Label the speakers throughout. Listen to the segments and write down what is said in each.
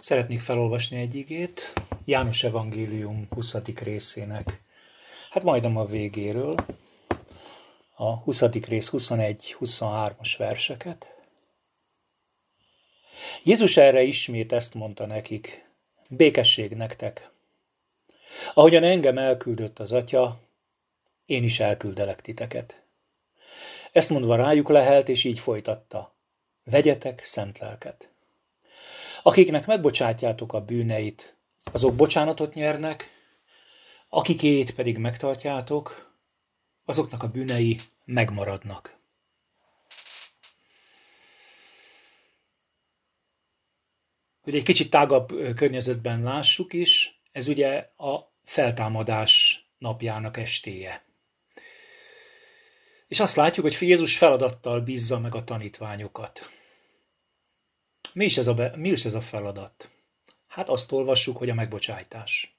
Speaker 1: Szeretnék felolvasni egy igét, János Evangélium 20. részének, hát majdnem a végéről, a 20. rész 21-23-as verseket. Jézus erre ismét ezt mondta nekik, békesség nektek. Ahogyan engem elküldött az atya, én is elküldelek titeket. Ezt mondva rájuk lehelt, és így folytatta. Vegyetek szent lelket. Akiknek megbocsátjátok a bűneit, azok bocsánatot nyernek, akikét pedig megtartjátok, azoknak a bűnei megmaradnak. Hogy egy kicsit tágabb környezetben lássuk is, ez ugye a feltámadás napjának estéje. És azt látjuk, hogy Jézus feladattal bízza meg a tanítványokat. Mi is ez a, be, mi is ez a feladat? Hát azt olvassuk, hogy a megbocsájtás.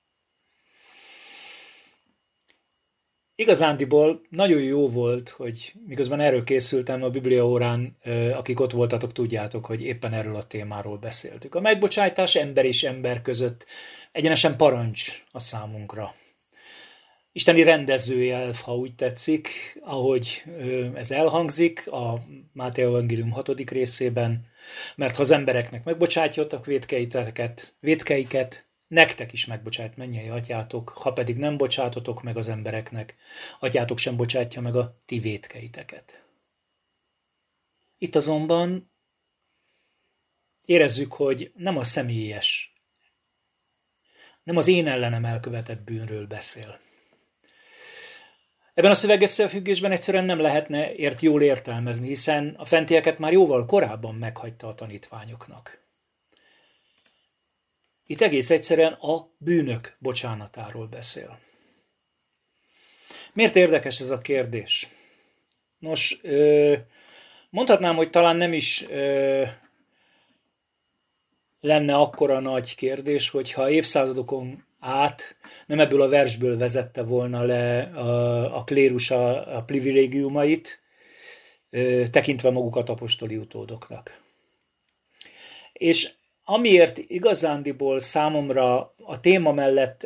Speaker 1: Igazándiból nagyon jó volt, hogy miközben erről készültem a Biblia órán, akik ott voltatok, tudjátok, hogy éppen erről a témáról beszéltük. A megbocsájtás ember és ember között egyenesen parancs a számunkra isteni rendezőjelv, ha úgy tetszik, ahogy ez elhangzik a Máté Evangélium 6. részében, mert ha az embereknek megbocsátjatok védkeiteket, védkeiket, nektek is megbocsát mennyei atyátok, ha pedig nem bocsátotok meg az embereknek, atyátok sem bocsátja meg a ti védkeiteket. Itt azonban érezzük, hogy nem a személyes, nem az én ellenem elkövetett bűnről beszél, Ebben a szövegösszefüggésben egyszerűen nem lehetne ért jól értelmezni, hiszen a fentieket már jóval korábban meghagyta a tanítványoknak. Itt egész egyszerűen a bűnök bocsánatáról beszél. Miért érdekes ez a kérdés? Nos, mondhatnám, hogy talán nem is lenne akkora nagy kérdés, hogyha évszázadokon át, nem ebből a versből vezette volna le a, a klérus a, a privilégiumait, tekintve magukat apostoli utódoknak. És amiért igazándiból számomra a téma mellett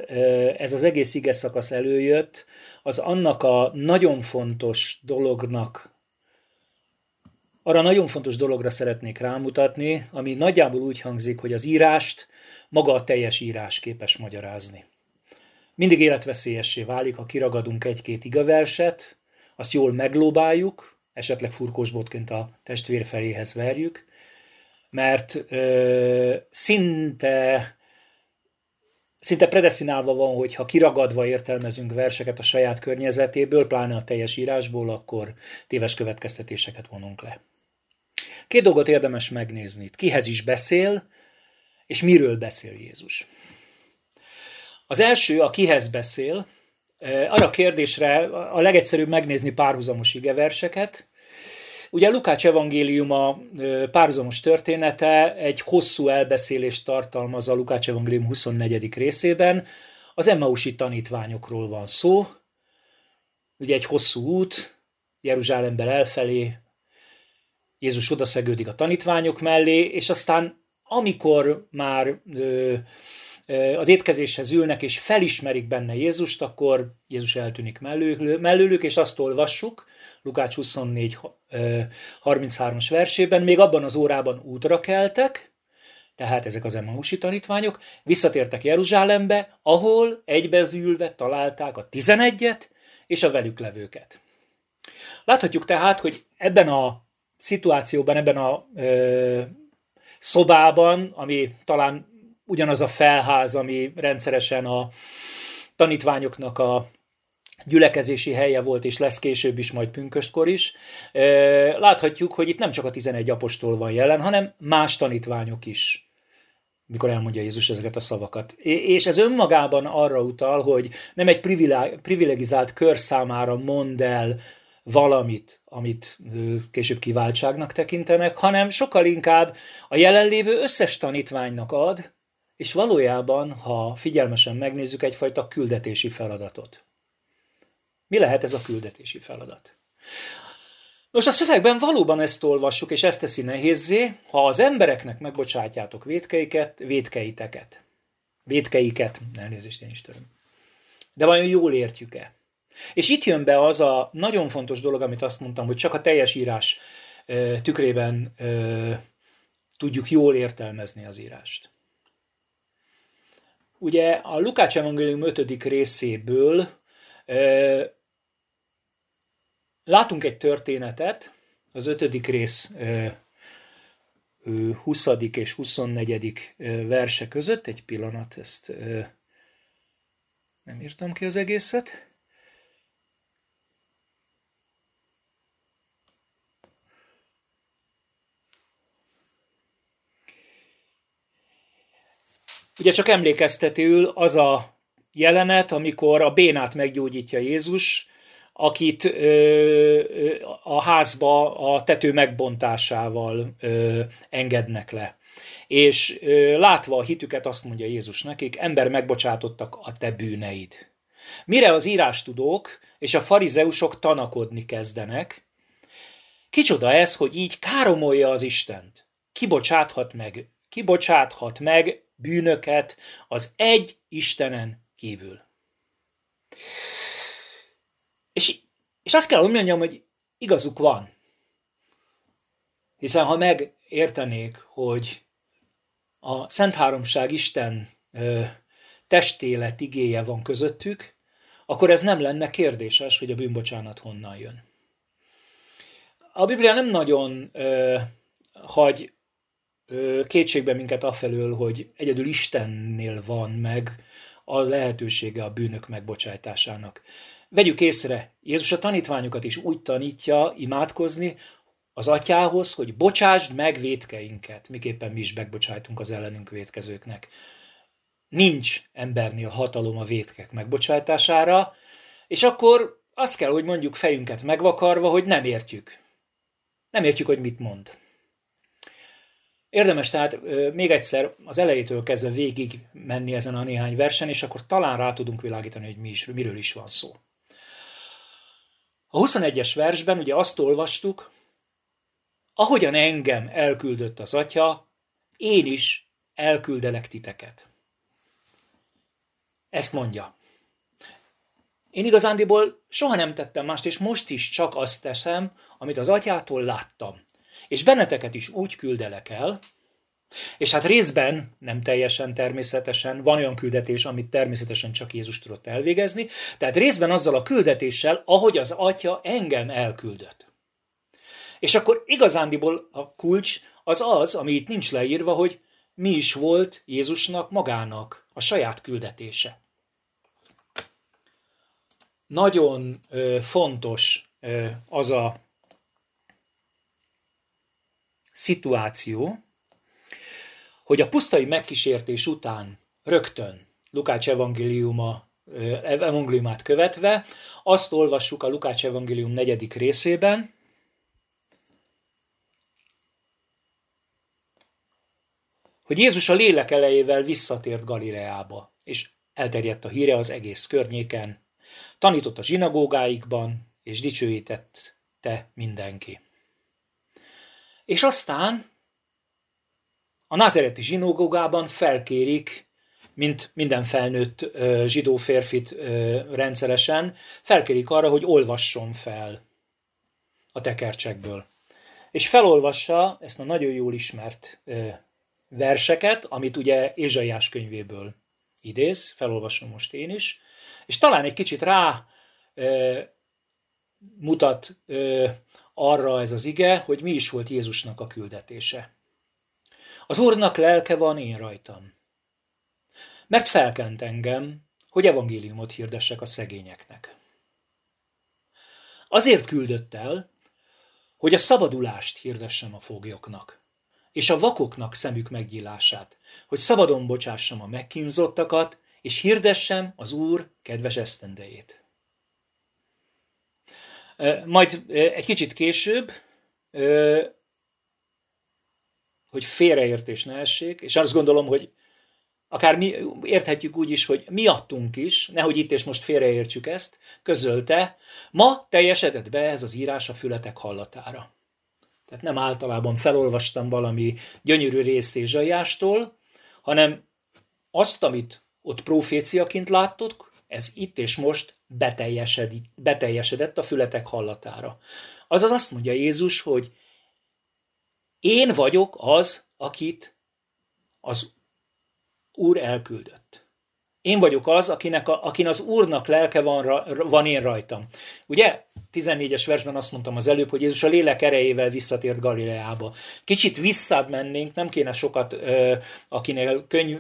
Speaker 1: ez az egész ige szakasz előjött, az annak a nagyon fontos dolognak, arra nagyon fontos dologra szeretnék rámutatni, ami nagyjából úgy hangzik, hogy az írást maga a teljes írás képes magyarázni. Mindig életveszélyessé válik, ha kiragadunk egy-két igaverset, azt jól meglóbáljuk, esetleg furkósbotként a testvér feléhez verjük, mert ö, szinte szinte predestinálva van, hogy ha kiragadva értelmezünk verseket a saját környezetéből, pláne a teljes írásból, akkor téves következtetéseket vonunk le. Két dolgot érdemes megnézni. Kihez is beszél, és miről beszél Jézus. Az első, a kihez beszél, arra a kérdésre a legegyszerűbb megnézni párhuzamos igeverseket. Ugye Lukács evangéliuma párhuzamos története egy hosszú elbeszélést tartalmaz a Lukács evangélium 24. részében. Az Emmausi tanítványokról van szó. Ugye egy hosszú út, Jeruzsálemben elfelé, Jézus odaszegődik a tanítványok mellé, és aztán amikor már ö, ö, az étkezéshez ülnek, és felismerik benne Jézust, akkor Jézus eltűnik mellő, mellőlük, és azt olvassuk, Lukács 24, 33-as versében, még abban az órában útra keltek, tehát ezek az Emmausi tanítványok, visszatértek Jeruzsálembe, ahol egybezülve találták a tizenegyet és a velük levőket. Láthatjuk tehát, hogy ebben a szituációban, ebben a ö, szobában, ami talán ugyanaz a felház, ami rendszeresen a tanítványoknak a gyülekezési helye volt, és lesz később is, majd pünköstkor is. Láthatjuk, hogy itt nem csak a 11 apostol van jelen, hanem más tanítványok is, mikor elmondja Jézus ezeket a szavakat. És ez önmagában arra utal, hogy nem egy privilegizált kör számára mond el valamit, amit később kiváltságnak tekintenek, hanem sokkal inkább a jelenlévő összes tanítványnak ad, és valójában, ha figyelmesen megnézzük, egyfajta küldetési feladatot. Mi lehet ez a küldetési feladat? Nos, a szövegben valóban ezt olvassuk, és ezt teszi nehézzé, ha az embereknek megbocsátjátok védkeiket, védkeiteket. Védkeiket, elnézést én is töröm. De vajon jól értjük-e? És itt jön be az a nagyon fontos dolog, amit azt mondtam, hogy csak a teljes írás tükrében tudjuk jól értelmezni az írást. Ugye a Lukács evangélium 5. részéből látunk egy történetet, az 5. rész 20. és 24. verse között, egy pillanat, ezt nem írtam ki az egészet. Ugye csak emlékeztetőül az a jelenet, amikor a bénát meggyógyítja Jézus, akit ö, a házba a tető megbontásával ö, engednek le. És ö, látva a hitüket azt mondja Jézus nekik, ember megbocsátottak a te bűneid. Mire az írástudók és a farizeusok tanakodni kezdenek, kicsoda ez, hogy így káromolja az Istent. Kibocsáthat meg, kibocsáthat meg bűnöket az egy Istenen kívül. És, és azt kell, mondjam, hogy igazuk van. Hiszen ha megértenék, hogy a Szent Háromság Isten ö, testélet igéje van közöttük, akkor ez nem lenne kérdéses, hogy a bűnbocsánat honnan jön. A Biblia nem nagyon ö, hagy kétségbe minket afelől, hogy egyedül Istennél van meg a lehetősége a bűnök megbocsátásának. Vegyük észre, Jézus a tanítványokat is úgy tanítja imádkozni az atyához, hogy bocsásd meg vétkeinket, miképpen mi is megbocsájtunk az ellenünk vétkezőknek. Nincs embernél hatalom a vétkek megbocsátására, és akkor azt kell, hogy mondjuk fejünket megvakarva, hogy nem értjük. Nem értjük, hogy mit mond. Érdemes tehát még egyszer az elejétől kezdve végig menni ezen a néhány versen, és akkor talán rá tudunk világítani, hogy mi is, miről is van szó. A 21-es versben ugye azt olvastuk, ahogyan engem elküldött az atya, én is elküldelek titeket. Ezt mondja. Én igazándiból soha nem tettem mást, és most is csak azt teszem, amit az atyától láttam. És benneteket is úgy küldelek el, és hát részben, nem teljesen természetesen, van olyan küldetés, amit természetesen csak Jézus tudott elvégezni, tehát részben azzal a küldetéssel, ahogy az Atya engem elküldött. És akkor igazándiból a kulcs az az, ami itt nincs leírva, hogy mi is volt Jézusnak magának a saját küldetése. Nagyon ö, fontos ö, az a szituáció, hogy a pusztai megkísértés után rögtön Lukács evangéliuma, evangéliumát követve, azt olvassuk a Lukács evangélium negyedik részében, hogy Jézus a lélek elejével visszatért Galileába, és elterjedt a híre az egész környéken, tanított a zsinagógáikban, és dicsőítette mindenki. És aztán a názereti zsinagógában felkérik, mint minden felnőtt zsidó férfit rendszeresen, felkérik arra, hogy olvasson fel a tekercsekből. És felolvassa ezt a nagyon jól ismert verseket, amit ugye Ézsaiás könyvéből idéz, felolvasom most én is, és talán egy kicsit rá mutat arra ez az ige, hogy mi is volt Jézusnak a küldetése. Az Úrnak lelke van én rajtam. Mert felkent engem, hogy evangéliumot hirdessek a szegényeknek. Azért küldött el, hogy a szabadulást hirdessem a foglyoknak, és a vakoknak szemük meggyillását, hogy szabadon bocsássam a megkínzottakat, és hirdessem az Úr kedves esztendejét. Majd egy kicsit később hogy félreértés ne essék, és azt gondolom, hogy akár mi, érthetjük úgy is, hogy miattunk is, nehogy itt és most félreértsük ezt, közölte, ma teljesedett be ez az írás a fületek hallatára. Tehát nem általában felolvastam valami gyönyörű részt Ézsaiástól, hanem azt, amit ott proféciaként láttok, ez itt és most beteljesedett a fületek hallatára. Azaz azt mondja Jézus, hogy én vagyok az, akit az Úr elküldött. Én vagyok az, akinek a, akin az Úrnak lelke van, van én rajtam. Ugye? 14-es versben azt mondtam az előbb, hogy Jézus a lélek erejével visszatért Galileába. Kicsit visszább mennénk, nem kéne sokat, akinek könyv,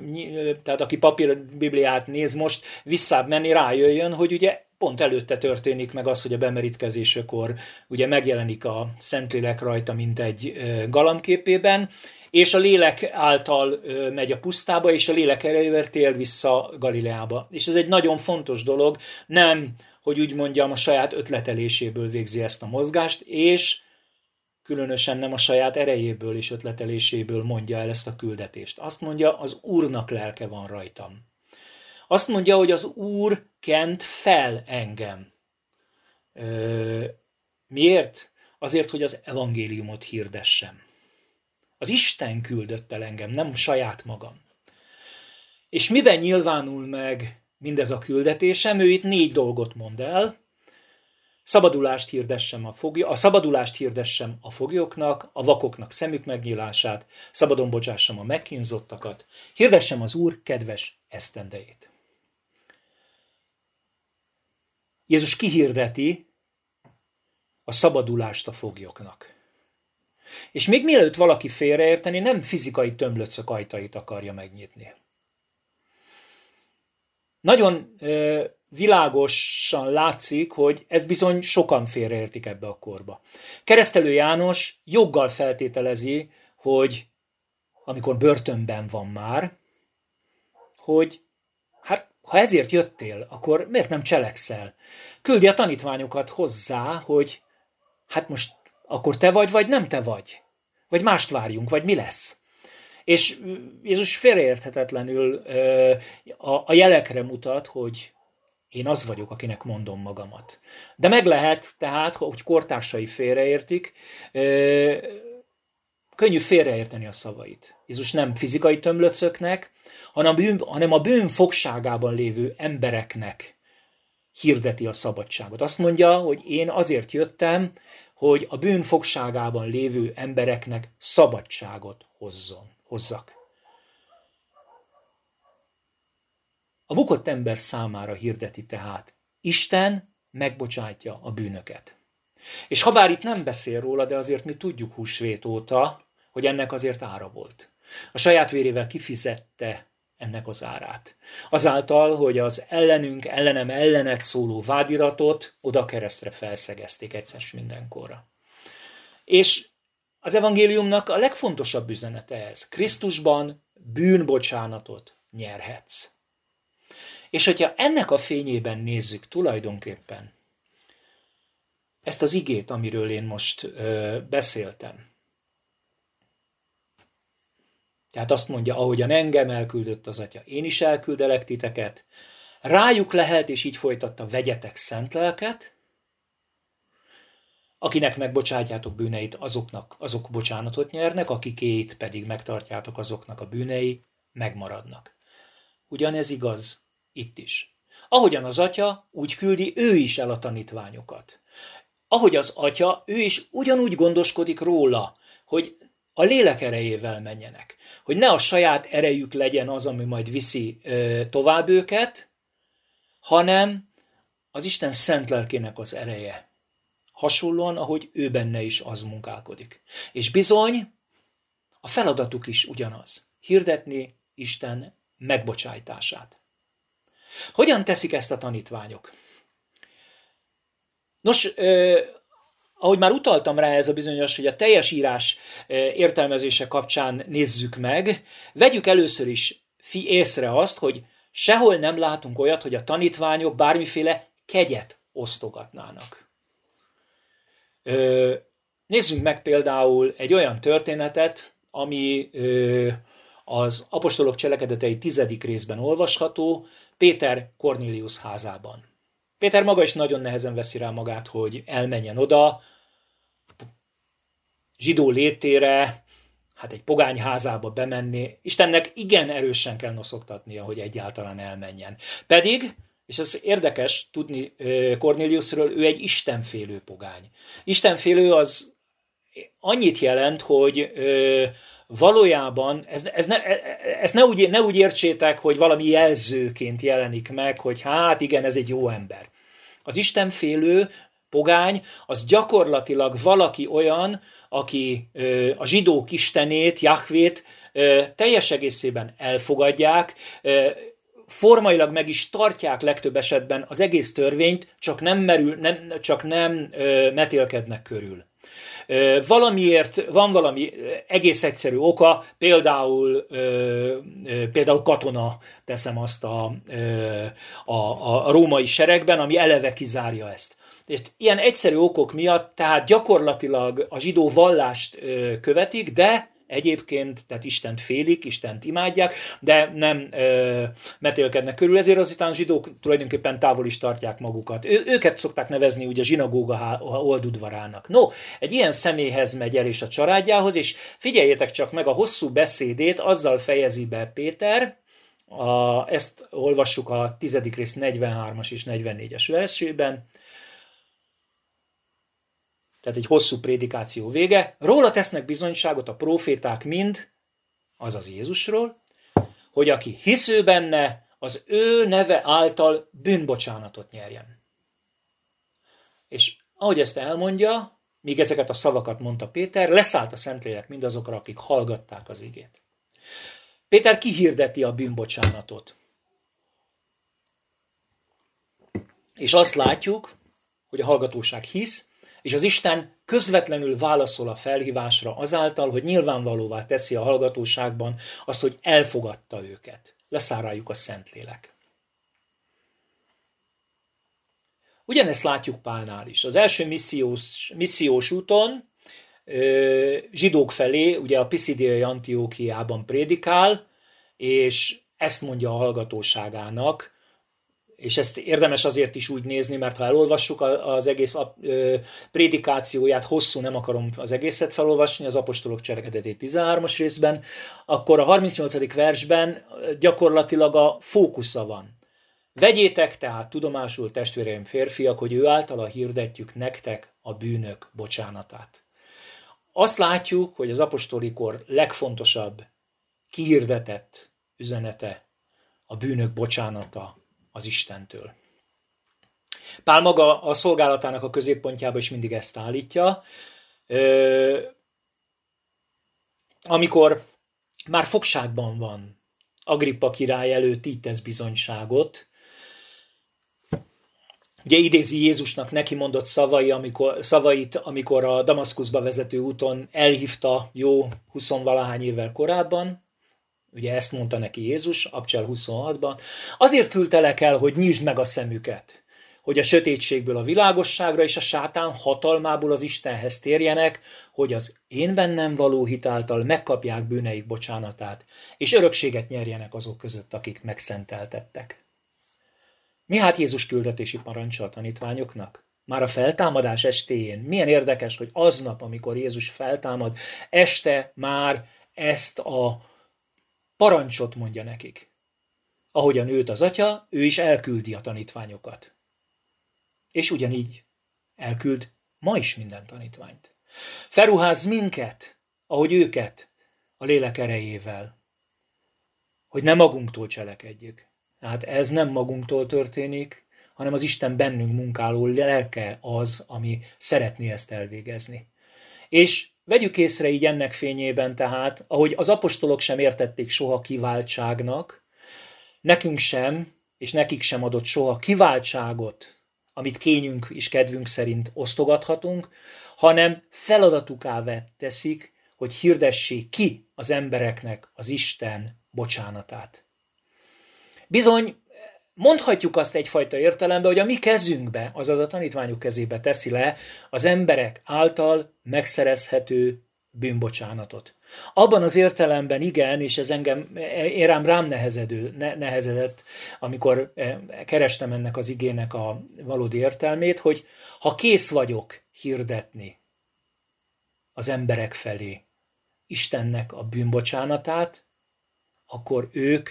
Speaker 1: tehát aki papír Bibliát néz most, visszább menni, rájöjjön, hogy ugye pont előtte történik meg az, hogy a bemerítkezésekor ugye megjelenik a Szentlélek rajta, mint egy galamképében, és a lélek által megy a pusztába, és a lélek erejével tér vissza Galileába. És ez egy nagyon fontos dolog, nem, hogy úgy mondjam, a saját ötleteléséből végzi ezt a mozgást, és különösen nem a saját erejéből és ötleteléséből mondja el ezt a küldetést. Azt mondja, az Úrnak lelke van rajtam. Azt mondja, hogy az Úr kent fel engem. Ö, miért? Azért, hogy az evangéliumot hirdessem. Az Isten küldött el engem, nem saját magam. És miben nyilvánul meg mindez a küldetésem? Ő itt négy dolgot mond el. Szabadulást hirdessem a, fogly- a szabadulást hirdessem a foglyoknak, a vakoknak szemük megnyílását, szabadon bocsássam a megkínzottakat, hirdessem az Úr kedves esztendejét. Jézus kihirdeti a szabadulást a foglyoknak. És még mielőtt valaki félreérteni, nem fizikai tömlöcök ajtait akarja megnyitni. Nagyon ö, világosan látszik, hogy ez bizony sokan félreértik ebbe a korba. Keresztelő János joggal feltételezi, hogy amikor börtönben van már, hogy hát ha ezért jöttél, akkor miért nem cselekszel? Küldi a tanítványokat hozzá, hogy hát most akkor te vagy, vagy nem te vagy? Vagy mást várjunk, vagy mi lesz? És Jézus félreérthetetlenül a jelekre mutat, hogy én az vagyok, akinek mondom magamat. De meg lehet tehát, hogy kortársai félreértik, könnyű félreérteni a szavait. Jézus nem fizikai tömlöcöknek, hanem a bűn, hanem a bűn fogságában lévő embereknek hirdeti a szabadságot. Azt mondja, hogy én azért jöttem, hogy a bűn fogságában lévő embereknek szabadságot hozzon, hozzak. A bukott ember számára hirdeti tehát, Isten megbocsátja a bűnöket. És ha bár itt nem beszél róla, de azért mi tudjuk húsvét óta, hogy ennek azért ára volt. A saját vérével kifizette ennek az árát. Azáltal, hogy az ellenünk, ellenem, ellenet szóló vádiratot oda keresztre felszegezték egyszer mindenkorra. És az evangéliumnak a legfontosabb üzenete ez. Krisztusban bűnbocsánatot nyerhetsz. És hogyha ennek a fényében nézzük tulajdonképpen ezt az igét, amiről én most ö, beszéltem, Tehát azt mondja, ahogyan engem elküldött az atya, én is elküldelek titeket. Rájuk lehet, és így folytatta, vegyetek szent lelket, akinek megbocsátjátok bűneit, azoknak, azok bocsánatot nyernek, akikéit pedig megtartjátok, azoknak a bűnei megmaradnak. Ugyanez igaz itt is. Ahogyan az atya, úgy küldi ő is el a tanítványokat. Ahogy az atya, ő is ugyanúgy gondoskodik róla, hogy a lélek erejével menjenek. Hogy ne a saját erejük legyen az, ami majd viszi ö, tovább őket, hanem az Isten szent lelkének az ereje. Hasonlóan, ahogy ő benne is az munkálkodik. És bizony, a feladatuk is ugyanaz. Hirdetni Isten megbocsájtását. Hogyan teszik ezt a tanítványok? Nos, ahogy már utaltam rá ez a bizonyos, hogy a teljes írás eh, értelmezése kapcsán nézzük meg, vegyük először is fi észre azt, hogy sehol nem látunk olyat, hogy a tanítványok bármiféle kegyet osztogatnának. Nézzünk meg például egy olyan történetet, ami az apostolok cselekedetei tizedik részben olvasható, Péter Cornelius házában. Péter maga is nagyon nehezen veszi rá magát, hogy elmenjen oda, zsidó létére, hát egy pogány házába bemenni. Istennek igen erősen kell noszoktatnia, hogy egyáltalán elmenjen. Pedig, és ez érdekes tudni Corneliusről, ő egy istenfélő pogány. Istenfélő az annyit jelent, hogy valójában, ez, ez ne, ezt ne úgy, ne úgy értsétek, hogy valami jelzőként jelenik meg, hogy hát igen, ez egy jó ember. Az istenfélő pogány, az gyakorlatilag valaki olyan, aki a zsidók istenét, Jahvét teljes egészében elfogadják, formailag meg is tartják legtöbb esetben az egész törvényt, csak nem, merül, nem, csak nem metélkednek körül. Valamiért van valami egész egyszerű oka, például, például katona, teszem azt a, a, a római seregben, ami eleve kizárja ezt. És ilyen egyszerű okok miatt, tehát gyakorlatilag a zsidó vallást követik, de egyébként, tehát Istent félik, Istent imádják, de nem ö, metélkednek körül, ezért azután zsidók tulajdonképpen távol is tartják magukat. Ő, őket szokták nevezni ugye zsinagóga oldudvarának. No, egy ilyen személyhez megy el és a családjához, és figyeljétek csak meg a hosszú beszédét, azzal fejezi be Péter, a, ezt olvassuk a tizedik rész 43-as és 44-es versében, tehát egy hosszú prédikáció vége, róla tesznek bizonyságot a proféták mind, azaz Jézusról, hogy aki hisző benne, az ő neve által bűnbocsánatot nyerjen. És ahogy ezt elmondja, míg ezeket a szavakat mondta Péter, leszállt a Szentlélek mindazokra, akik hallgatták az igét. Péter kihirdeti a bűnbocsánatot. És azt látjuk, hogy a hallgatóság hisz, és az Isten közvetlenül válaszol a felhívásra azáltal, hogy nyilvánvalóvá teszi a hallgatóságban azt, hogy elfogadta őket. Leszárájuk a Szentlélek. Ugyanezt látjuk Pálnál is. Az első missziós, missziós úton zsidók felé, ugye a Pisidiai Antiókiában prédikál, és ezt mondja a hallgatóságának, és ezt érdemes azért is úgy nézni, mert ha elolvassuk az egész prédikációját, hosszú, nem akarom az egészet felolvasni, az apostolok cselekedetét 13-as részben, akkor a 38. versben gyakorlatilag a fókusza van. Vegyétek tehát tudomásul, testvéreim férfiak, hogy ő általa hirdetjük nektek a bűnök bocsánatát. Azt látjuk, hogy az apostoli kor legfontosabb kihirdetett üzenete a bűnök bocsánata az Istentől. Pál maga a szolgálatának a középpontjába is mindig ezt állítja. Amikor már fogságban van, Agrippa király előtt így tesz bizonyságot, Ugye idézi Jézusnak neki mondott szavai, amikor, szavait, amikor a Damaszkuszba vezető úton elhívta jó huszonvalahány évvel korábban, Ugye ezt mondta neki Jézus, Abcsel 26-ban. Azért küldtelek el, hogy nyisd meg a szemüket, hogy a sötétségből a világosságra és a sátán hatalmából az Istenhez térjenek, hogy az én bennem való hitáltal megkapják bűneik bocsánatát, és örökséget nyerjenek azok között, akik megszenteltettek. Mi hát Jézus küldetési parancsa a tanítványoknak? Már a feltámadás estéjén. Milyen érdekes, hogy aznap, amikor Jézus feltámad, este már ezt a parancsot mondja nekik. Ahogyan őt az atya, ő is elküldi a tanítványokat. És ugyanígy elküld ma is minden tanítványt. Feruház minket, ahogy őket, a lélek erejével, hogy ne magunktól cselekedjük. Hát ez nem magunktól történik, hanem az Isten bennünk munkáló lelke az, ami szeretné ezt elvégezni. És Vegyük észre így ennek fényében tehát, ahogy az apostolok sem értették soha kiváltságnak, nekünk sem, és nekik sem adott soha kiváltságot, amit kényünk és kedvünk szerint osztogathatunk, hanem feladatuká vett teszik, hogy hirdessék ki az embereknek az Isten bocsánatát. Bizony, mondhatjuk azt egyfajta értelemben, hogy a mi kezünkbe, azaz a tanítványok kezébe teszi le az emberek által megszerezhető bűnbocsánatot. Abban az értelemben igen, és ez engem, én rám rám nehezedő, ne, nehezedett, amikor eh, kerestem ennek az igének a valódi értelmét, hogy ha kész vagyok hirdetni az emberek felé Istennek a bűnbocsánatát, akkor ők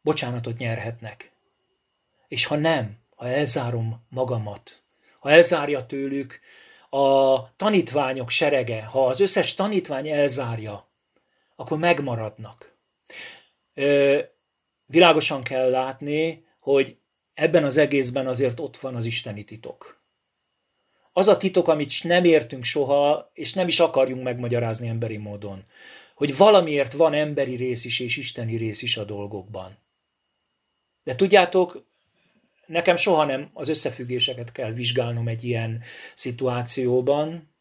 Speaker 1: bocsánatot nyerhetnek. És ha nem, ha elzárom magamat, ha elzárja tőlük a tanítványok serege, ha az összes tanítvány elzárja, akkor megmaradnak. Ö, világosan kell látni, hogy ebben az egészben azért ott van az isteni titok. Az a titok, amit nem értünk soha, és nem is akarjunk megmagyarázni emberi módon. Hogy valamiért van emberi rész is, és isteni rész is a dolgokban. De tudjátok, nekem soha nem az összefüggéseket kell vizsgálnom egy ilyen szituációban,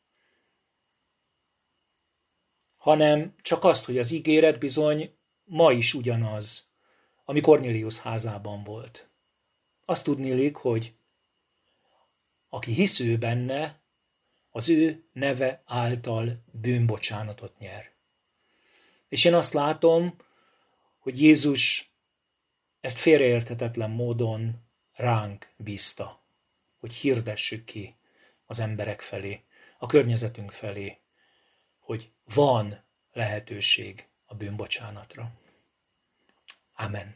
Speaker 1: hanem csak azt, hogy az ígéret bizony ma is ugyanaz, ami Cornelius házában volt. Azt tudnélik, hogy aki hisz ő benne, az ő neve által bűnbocsánatot nyer. És én azt látom, hogy Jézus ezt félreérthetetlen módon ránk bízta, hogy hirdessük ki az emberek felé, a környezetünk felé, hogy van lehetőség a bűnbocsánatra. Amen.